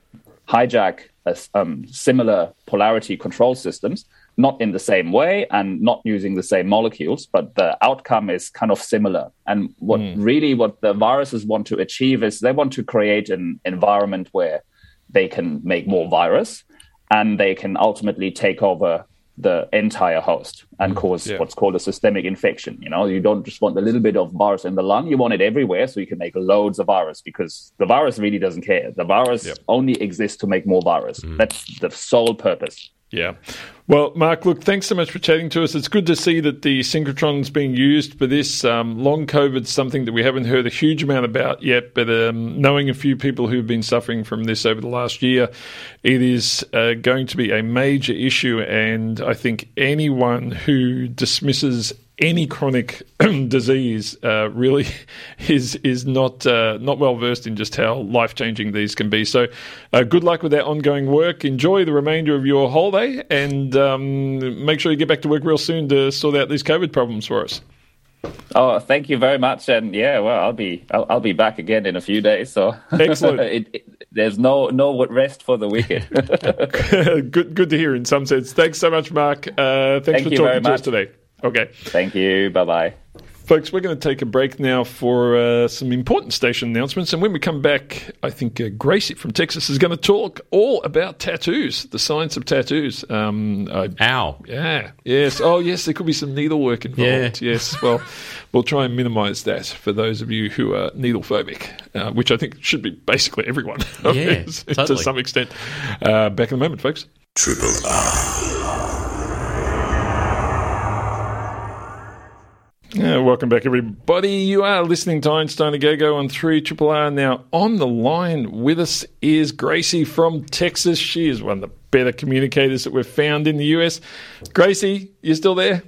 G: hijack a s- um, similar polarity control systems, not in the same way and not using the same molecules, but the outcome is kind of similar. And what really what the viruses want to achieve is they want to create an environment where they can make more virus and they can ultimately take over the entire host and mm-hmm. cause
A: Yeah.
G: what's called a systemic infection. You know, you don't just want a little bit of virus in the lung, you want it everywhere so you can make loads of virus because the virus really doesn't care. The virus only exists to make more virus. Mm-hmm. That's the sole purpose.
A: Yeah. Well, Marc, look, thanks so much for chatting to us. It's good to see that the synchrotron's being used for this. Um, long COVID's something that we haven't heard a huge amount about yet, but um, knowing a few people who've been suffering from this over the last year, it is uh, going to be a major issue. And I think anyone who dismisses any chronic disease uh, really is is not uh, not well versed in just how life changing these can be. So, uh, good luck with that ongoing work. Enjoy the remainder of your holiday, and um, make sure you get back to work real soon to sort out these COVID problems for us.
G: Oh, thank you very much. And yeah, well, I'll be I'll, I'll be back again in a few days. So
A: Excellent.
G: it, it, there's no no rest for the wicked.
A: good good to hear. In some sense, thanks so much, Marc. Uh, thanks
G: Thank
A: for
G: you
A: talking
G: very
A: to us
G: much.
A: today. Okay.
G: thank you. Bye bye.
A: Folks, we're going to take a break now for uh, some important station announcements. And when we come back, I think uh, Gracie from Texas is going to talk all about tattoos, the science of tattoos. Um, I,
B: Ow.
A: yeah, yes. Oh, yes, there could be some needlework involved. Yes, well, we'll try and minimize that for those of you who are needle phobic, uh, which I think should be basically everyone
B: Yeah,
A: to
B: totally.
A: some extent. Uh, back in a moment, folks.
H: Triple R.
A: Yeah, welcome back, everybody. You are listening to Einstein Go Go on 3 Triple R. Now, on the line with us is Gracie from Texas. She is one of the better communicators that we've found in the US. Gracie, you still there?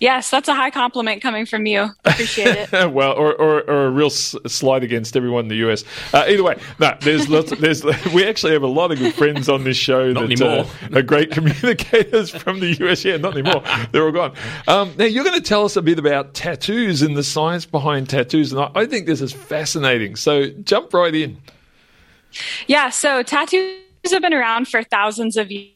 E: Yes, that's a high compliment coming from you. Appreciate it.
A: well, or, or, or a real s- slight against everyone in the US. Uh, either way, no, there's lots. Of, there's we actually have a lot of good friends on this show
B: Not
A: that
B: anymore.
A: Uh, are great communicators from the US. Yeah, not anymore. They're all gone. Um, now you're going to tell us a bit about tattoos and the science behind tattoos, and I, I think this is fascinating. So jump right in.
E: Yeah, so tattoos have been around for thousands of years,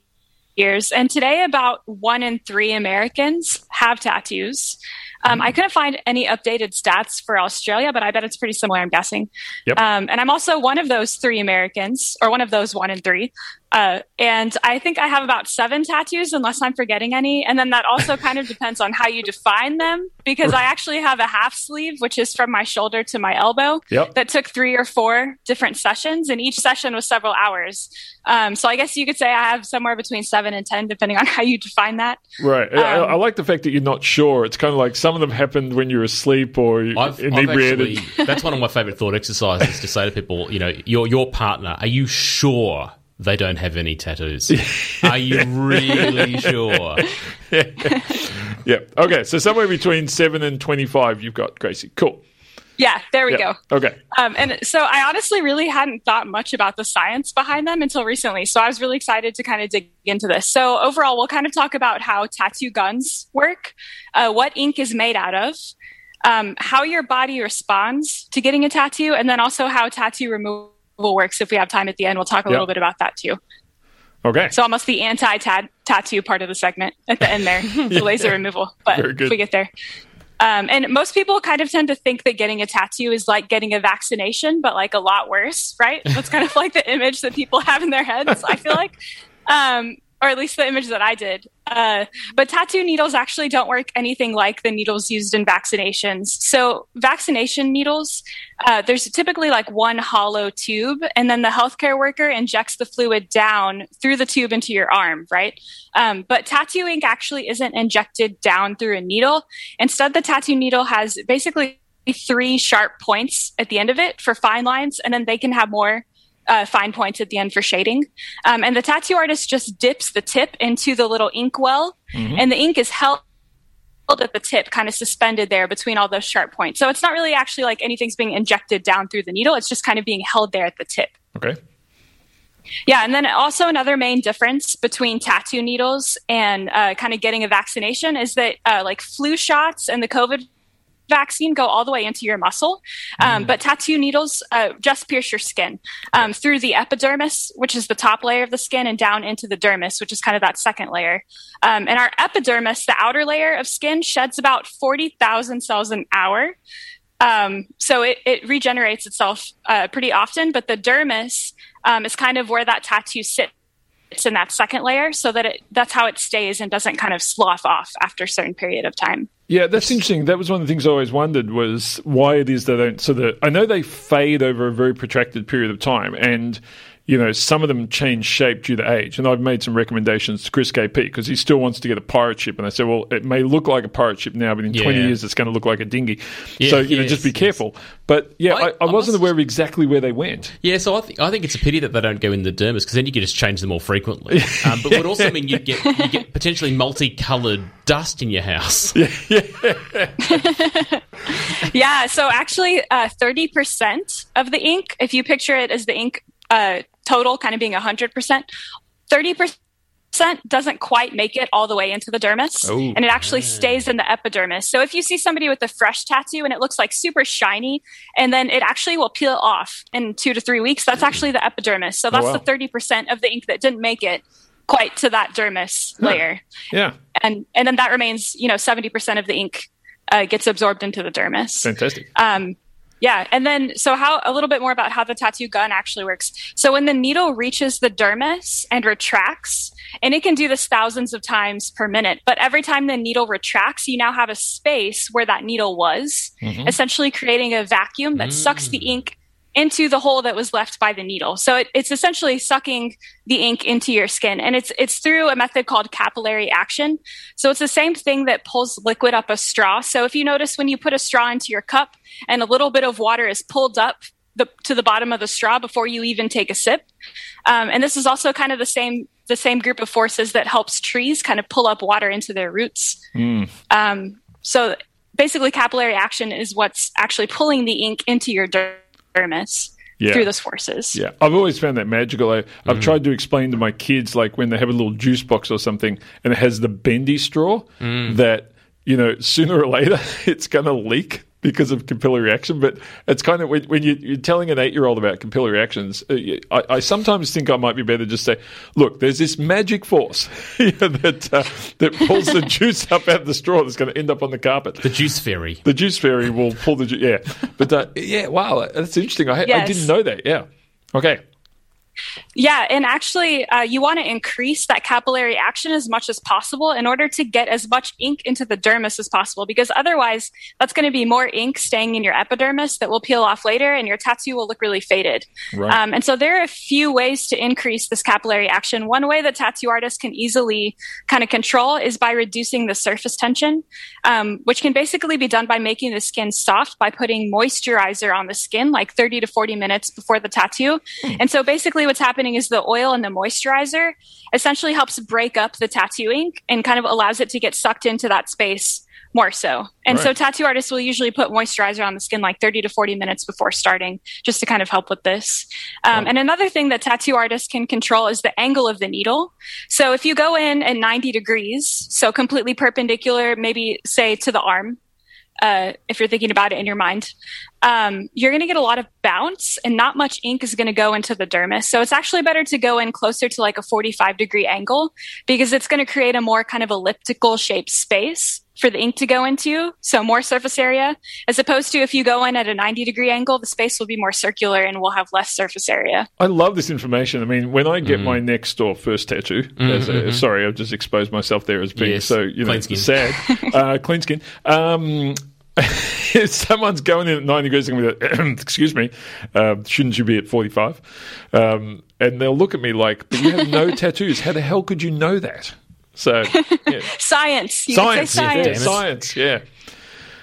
E: and today about one in three Americans have tattoos. Um, I couldn't find any updated stats for Australia, but I bet it's pretty similar, I'm guessing.
A: Yep.
E: Um, and I'm also one of those three Americans, or one of those one in three. Uh, and I think I have about seven tattoos, unless I'm forgetting any. And then that also kind of depends on how you define them, because I actually have a half sleeve, which is from my shoulder to my elbow,
A: Yep.
E: that took three or four different sessions, and each session was several hours. Um, so I guess you could say I have somewhere between seven and 10, depending on how you define that.
A: Right. I,
E: Um,
A: I like the fact that you're not sure. It's kind of like some of them happened when you're asleep or
B: I've, I've
A: inebriated.
B: actually, that's one of my favorite thought exercises to say to people, you know, your your partner, are you sure they don't have any tattoos? are you really sure?
A: yeah. Okay. So somewhere between seven and twenty-five, you've got Gracie. Cool.
E: Yeah, there we
A: Yeah.
E: go.
A: Okay.
E: Um, and so I honestly really hadn't thought much about the science behind them until recently. So I was really excited to kind of dig into this. So overall, we'll kind of talk about how tattoo guns work, uh, what ink is made out of, um, how your body responds to getting a tattoo, and then also how tattoo removal works. If we have time at the end, we'll talk a
A: Yeah.
E: little bit about that too.
A: Okay.
E: So almost the anti tattoo part of the segment at the end there, the laser removal. But if we get there. Um, and most people kind of tend to think that getting a tattoo is like getting a vaccination, but like a lot worse, right? That's kind of like the image that people have in their heads, I feel like. Um, or at least the image that I did. Uh, but tattoo needles actually don't work anything like the needles used in vaccinations. So, vaccination needles, uh, there's typically like one hollow tube, and then the healthcare worker injects the fluid down through the tube into your arm, right? Um, but tattoo ink actually isn't injected down through a needle. Instead, the tattoo needle has basically three sharp points at the end of it for fine lines, and then they can have more uh, fine points at the end for shading. Um, and the tattoo artist just dips the tip into the little ink well, mm-hmm. and the ink is held at the tip, kind of suspended there between all those sharp points. So it's not really actually like anything's being injected down through the needle. It's just kind of being held there at the tip.
A: Okay.
E: Yeah, and then also another main difference between tattoo needles and uh, kind of getting a vaccination is that uh, like flu shots and the COVID vaccine go all the way into your muscle, um, mm. but tattoo needles uh, just pierce your skin um, through the epidermis, which is the top layer of the skin, and down into the dermis, which is kind of that second layer. Um, and our epidermis, the outer layer of skin, sheds about 40,000 cells an hour. Um, so it, it, regenerates itself uh, pretty often, but the dermis um, is kind of where that tattoo sits in that second layer so that it that's how it stays and doesn't kind of slough off after a certain period of time.
A: Yeah, that's interesting. That was one of the things I always wondered was why it is they don't. So that I know they fade over a very protracted period of time, and you know, some of them change shape due to age. And I've made some recommendations to Chris KP because he still wants to get a pirate ship. And I said, well, it may look like a pirate ship now, but in yeah. 20 years, it's going to look like a dinghy. Yeah, so, you yes, know, just be yes. careful. But yeah, I, I, I wasn't aware of exactly where they went.
B: Yeah, so I, th- I think it's a pity that they don't go in the dermis because then you could just change them more frequently. Um, but would also mean you get, you get potentially multicolored dust in your house.
A: Yeah. Yeah.
E: yeah so actually, uh, 30% of the ink, if you picture it as the ink uh, total kind of being 100%, 30% doesn't quite make it all the way into the dermis oh, and it actually man. stays in the epidermis. So if you see somebody with a fresh tattoo and it looks like super shiny and then it actually will peel off in 2 to 3 weeks, that's actually the epidermis. So that's oh, wow. the 30% of the ink that didn't make it quite to that dermis huh. layer.
A: Yeah.
E: And and then that remains, you know, 70% of the ink uh, gets absorbed into the dermis.
A: Fantastic.
E: Um, yeah, and then so how a little bit more about how the tattoo gun actually works. So when the needle reaches the dermis and retracts, and it can do this thousands of times per minute, but every time the needle retracts, you now have a space where that needle was, mm-hmm. essentially creating a vacuum that mm. sucks the mm. ink into the hole that was left by the needle. So it, it's essentially sucking the ink into your skin, and it's it's through a method called capillary action. So it's the same thing that pulls liquid up a straw. So if you notice when you put a straw into your cup and a little bit of water is pulled up the, to the bottom of the straw before you even take a sip, um, and this is also kind of the same the same group of forces that helps trees kind of pull up water into their roots. Mm. Um, so basically, capillary action is what's actually pulling the ink into your dirt dermis yeah. through those forces.
A: Yeah, I've always found that magical. I, have mm-hmm. tried to explain to my kids, like when they have a little juice box or something, and it has the bendy straw, mm. that you know sooner or later it's going to leak because of capillary action. But it's kind of when, when you, are telling an eight year old about capillary actions, uh, I, I, sometimes think I might be better just say, look, there's this magic force that uh, that pulls the juice up out of the straw that's going to end up on the carpet.
B: The juice fairy.
A: The juice fairy will pull the juice. Yeah, but uh, yeah, wow, that's interesting. I, yes. I didn't know that. Yeah. Okay.
E: Yeah, and actually, uh, you want to increase that capillary action as much as possible in order to get as much ink into the dermis as possible, because otherwise, that's going to be more ink staying in your epidermis that will peel off later, and your tattoo will look really faded. Right. Um, and so, there are a few ways to increase this capillary action. One way that tattoo artists can easily kind of control is by reducing the surface tension, um, which can basically be done by making the skin soft by putting moisturizer on the skin, like 30 to 40 minutes before the tattoo. Hmm. And so, basically, what's happening is the oil and the moisturizer essentially helps break up the tattoo ink and kind of allows it to get sucked into that space more so. And right. so tattoo artists will usually put moisturizer on the skin like 30 to 40 minutes before starting just to kind of help with this. Um, And another thing that tattoo artists can control is the angle of the needle. So if you go in at 90 degrees, so completely perpendicular, maybe say to the arm, uh, if you're thinking about it in your mind, um, you're going to get a lot of bounce and not much ink is going to go into the dermis. So it's actually better to go in closer to like a 45 degree angle because it's going to create a more kind of elliptical shaped space for the ink to go into, so more surface area, as opposed to if you go in at a 90 degree angle, the space will be more circular and will have less surface area.
A: I love this information. I mean, when I get my next or first tattoo, as a, sorry, I've just exposed myself there as being
B: Yes,
A: so you know
B: clean skin.
A: sad, uh, clean skin. Um, if someone's going in at 90 degrees, they're going to be like, excuse me, uh, shouldn't you be at 45? Um, and they'll look at me like, but you have no tattoos. How the hell could you know that? So, yeah.
E: Science. You
A: science,
E: say
A: yeah,
E: science.
A: science, yeah.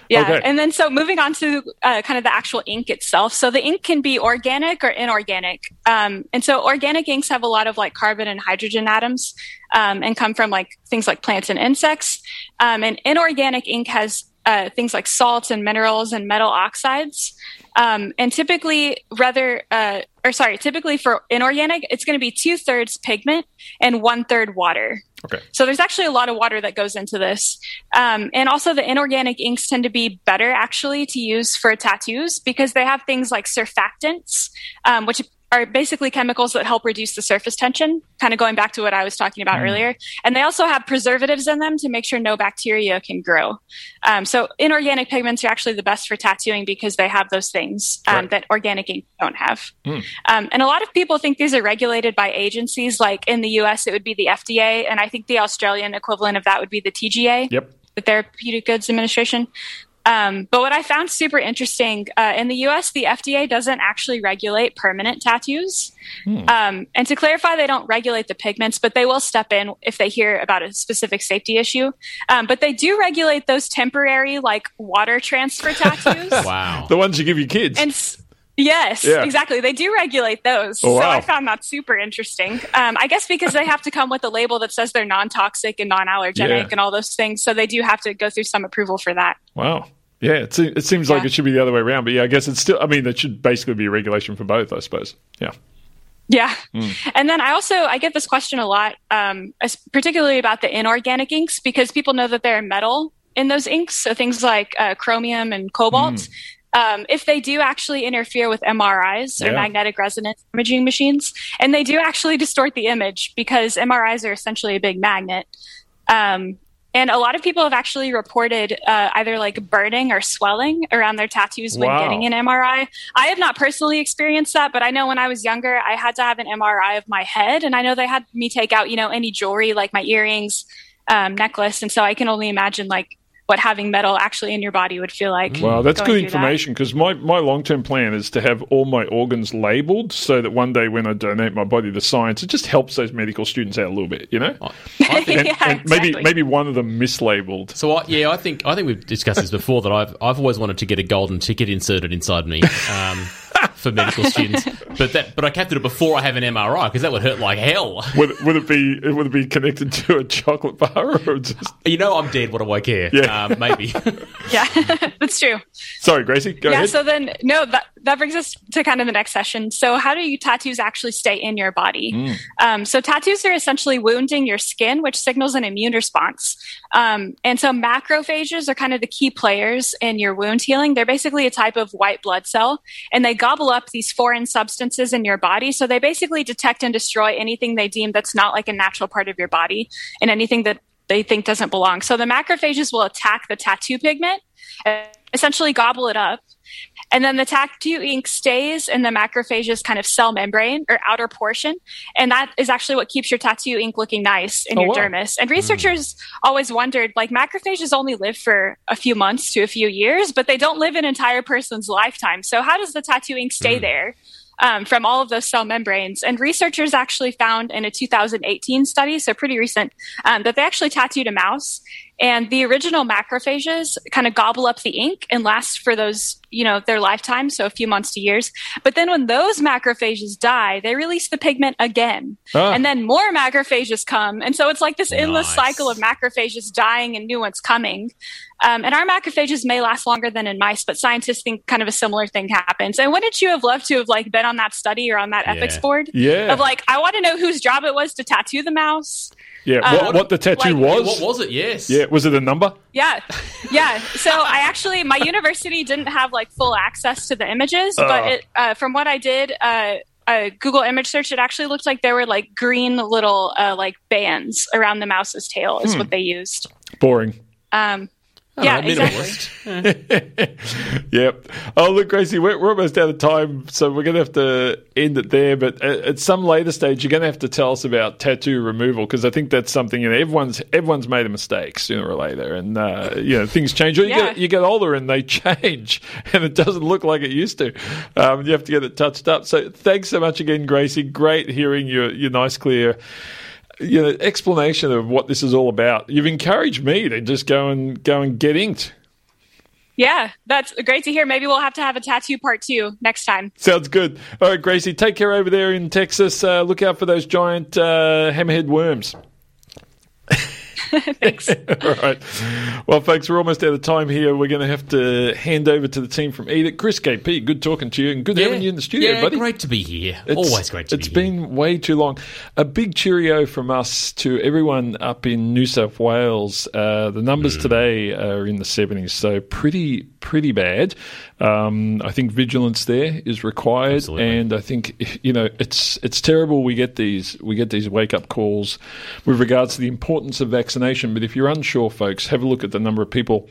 E: Yeah,
A: Okay.
E: and then so moving on to uh, kind of the actual ink itself. So the ink can be organic or inorganic, um, and so organic inks have a lot of like carbon and hydrogen atoms, um, and come from like things like plants and insects. Um, and inorganic ink has uh, things like salts and minerals and metal oxides. Um, and typically, rather, uh, or sorry, typically for inorganic, it's going to be two thirds pigment and one third water.
A: Okay.
E: So there's actually a lot of water that goes into this. Um, and also, the inorganic inks tend to be better actually to use for tattoos because they have things like surfactants, um, which are basically chemicals that help reduce the surface tension, kind of going back to what I was talking about earlier. And they also have preservatives in them to make sure no bacteria can grow. Um, so, inorganic pigments are actually the best for tattooing because they have those things um,
A: Right.
E: that organic ink don't have. Um, and a lot of people think these are regulated by agencies. Like in the US, it would be the FDA. And I think the Australian equivalent of that would be the TGA,
A: Yep.
E: the Therapeutic Goods Administration. Um, but what I found super interesting uh, in the US, the FDA doesn't actually regulate permanent tattoos. Um, and to clarify, they don't regulate the pigments, but they will step in if they hear about a specific safety issue. Um, but they do regulate those temporary, like water transfer tattoos.
B: Wow.
A: The ones you give your kids.
E: And s- yes,
A: Yeah.
E: exactly. They do regulate those.
A: Oh,
E: So
A: wow.
E: I found that super interesting. Um, I guess because they have to come with a label that says they're non toxic and non allergenic
A: Yeah.
E: and all those things. So they do have to go through some approval for that.
A: wow. Yeah, it, se- it seems like it should be the other way around. But yeah, I guess it's still, I mean, there should basically be a regulation for both, I suppose. Yeah.
E: Yeah.
A: Hmm.
E: And then I also I get this question a lot, um, as- particularly about the inorganic inks because people know that there are metal in those inks, so things like uh, chromium and cobalt. Um, if they do actually interfere with MRIs or
A: Yeah.
E: magnetic resonance imaging machines, and they do actually distort the image because MRIs are essentially a big magnet. Um, and a lot of people have actually reported uh, either like burning or swelling around their tattoos when
A: Wow.
E: getting an MRI. I have not personally experienced that, but I know when I was younger, I had to have an MRI of my head, and I know they had me take out, you know, any jewelry like my earrings, um, necklace, and so I can only imagine like what having metal actually in your body would feel like.
A: Wow, that's good information because my, my long term plan is to have all my organs labeled so that one day when I donate my body to science, it just helps those medical students out a little bit, you know?
B: I think,
A: And,
E: yeah,
A: and maybe maybe one of them mislabeled.
B: so I, yeah, I think I think we've discussed this before that I've I've always wanted to get a golden ticket inserted inside me um, for medical students, but that but I kept it before I have an MRI because that would hurt like hell.
A: Would, would it be would it be connected to a chocolate bar or just?
B: You know I'm dead. What do I care?
A: Yeah.
B: Um, maybe.
E: Yeah, that's true.
A: Sorry, Gracie, go
E: yeah
A: ahead.
E: so then no that, that brings us to kind of the next session. So how do you tattoos actually stay in your body?
A: Mm.
E: um, so tattoos are essentially wounding your skin which signals an immune response. Um, and so macrophages are kind of the key players in your wound healing. They're basically a type of white blood cell and they gobble up these foreign substances in your body. So they basically detect and destroy anything they deem that's not like a natural part of your body and anything that they think doesn't belong. So the macrophages will attack the tattoo pigment essentially gobble it up and then the tattoo ink stays in the macrophage's kind of cell membrane or outer portion. And that is actually what keeps your tattoo ink looking nice in
A: Oh,
E: your
A: wow.
E: dermis. And researchers always wondered like macrophages only live for a few months to a few years, but they don't live an entire person's lifetime. So, how does the tattoo ink stay there? Um, from all of those cell membranes. And researchers actually found in a 2018 study, so pretty recent, um, that they actually tattooed a mouse and the original macrophages kind of gobble up the ink and last for those you know their lifetime so a few months to years but then when those macrophages die they release the pigment again
A: Ah.
E: and then more macrophages come and so it's like this endless
B: Nice.
E: cycle of macrophages dying and new ones coming Um, and our macrophages may last longer than in mice, but scientists think kind of a similar thing happens. And wouldn't you have loved to have like been on that study or on that
B: Yeah.
E: ethics board?
A: Yeah.
E: Of like, I want to know whose job it was to tattoo the mouse.
A: Yeah,
E: Um,
A: what, what the tattoo
E: like-
A: was?
B: What was it? Yes.
A: Yeah, was it a number?
E: Yeah, yeah. So I actually, my university didn't have like full access to the images, but
A: Oh.
E: it, uh, from what I did, uh, uh, Google image search, it actually looked like there were like green little uh, like bands around the mouse's tail, is what they used.
A: Boring.
E: Um, Yeah,
B: minimalist.
A: yep. Oh, look, Gracie, we're, we're almost out of time, so we're going to have to end it there. But at, at some later stage, you're going to have to tell us about tattoo removal because I think that's something you know everyone's everyone's made a mistake sooner or later, and uh, you know things change. Or you
E: Yeah.
A: get you get older and they change, and it doesn't look like it used to. Um, you have to get it touched up. So thanks so much again, Gracie. Great hearing your your nice clear. You know, explanation of what this is all about. You've encouraged me to just go and go and get inked.
E: yeah, that's great to hear. Maybe we'll have to have a tattoo part two next time.
A: Sounds good. All right, Gracie, take care over there in Texas. Uh, look out for those giant uh, hammerhead worms.
E: Thanks.
A: All right. Well, folks, we're almost out of time here. We're going to have to hand over to the team from Edith. Chris KP, good talking to you and good having you in the studio,
B: yeah,
A: buddy.
B: great to be here.
A: It's-
B: Always great to be here.
A: It's been way too long. A big cheerio from us to everyone up in New South Wales. Uh, the numbers
B: Hmm.
A: today are in the 70s, so pretty, pretty bad. Um, I think vigilance there is required,
B: Absolutely.
A: and I think you know it's it's terrible. We get these we get these wake up calls with regards to the importance of vaccination. But if you're unsure, folks, have a look at the number of people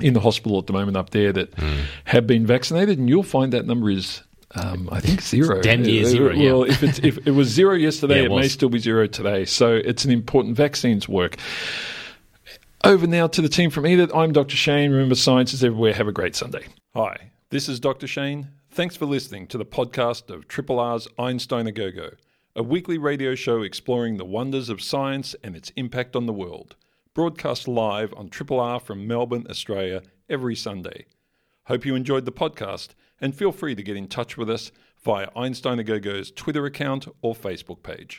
A: in the hospital at the moment up there that
B: Hmm.
A: have been vaccinated, and you'll find that number is. Um, I think zero.
B: Damn near
A: Uh,
B: zero, yeah.
A: Well, if, it's, if it was zero yesterday,
B: Yeah, it
A: it, may still be zero today. So it's an important vaccines work. Over now to the team from Edith. I'm Dr. Shane. Remember, science is everywhere. Have a great Sunday. Hi, this is Dr. Shane. Thanks for listening to the podcast of Triple R's Einstein a Go Go, a weekly radio show exploring the wonders of science and its impact on the world. Broadcast live on Triple R from Melbourne, Australia, every Sunday. Hope you enjoyed the podcast and feel free to get in touch with us via Einstein a Go Go's Twitter account or Facebook page.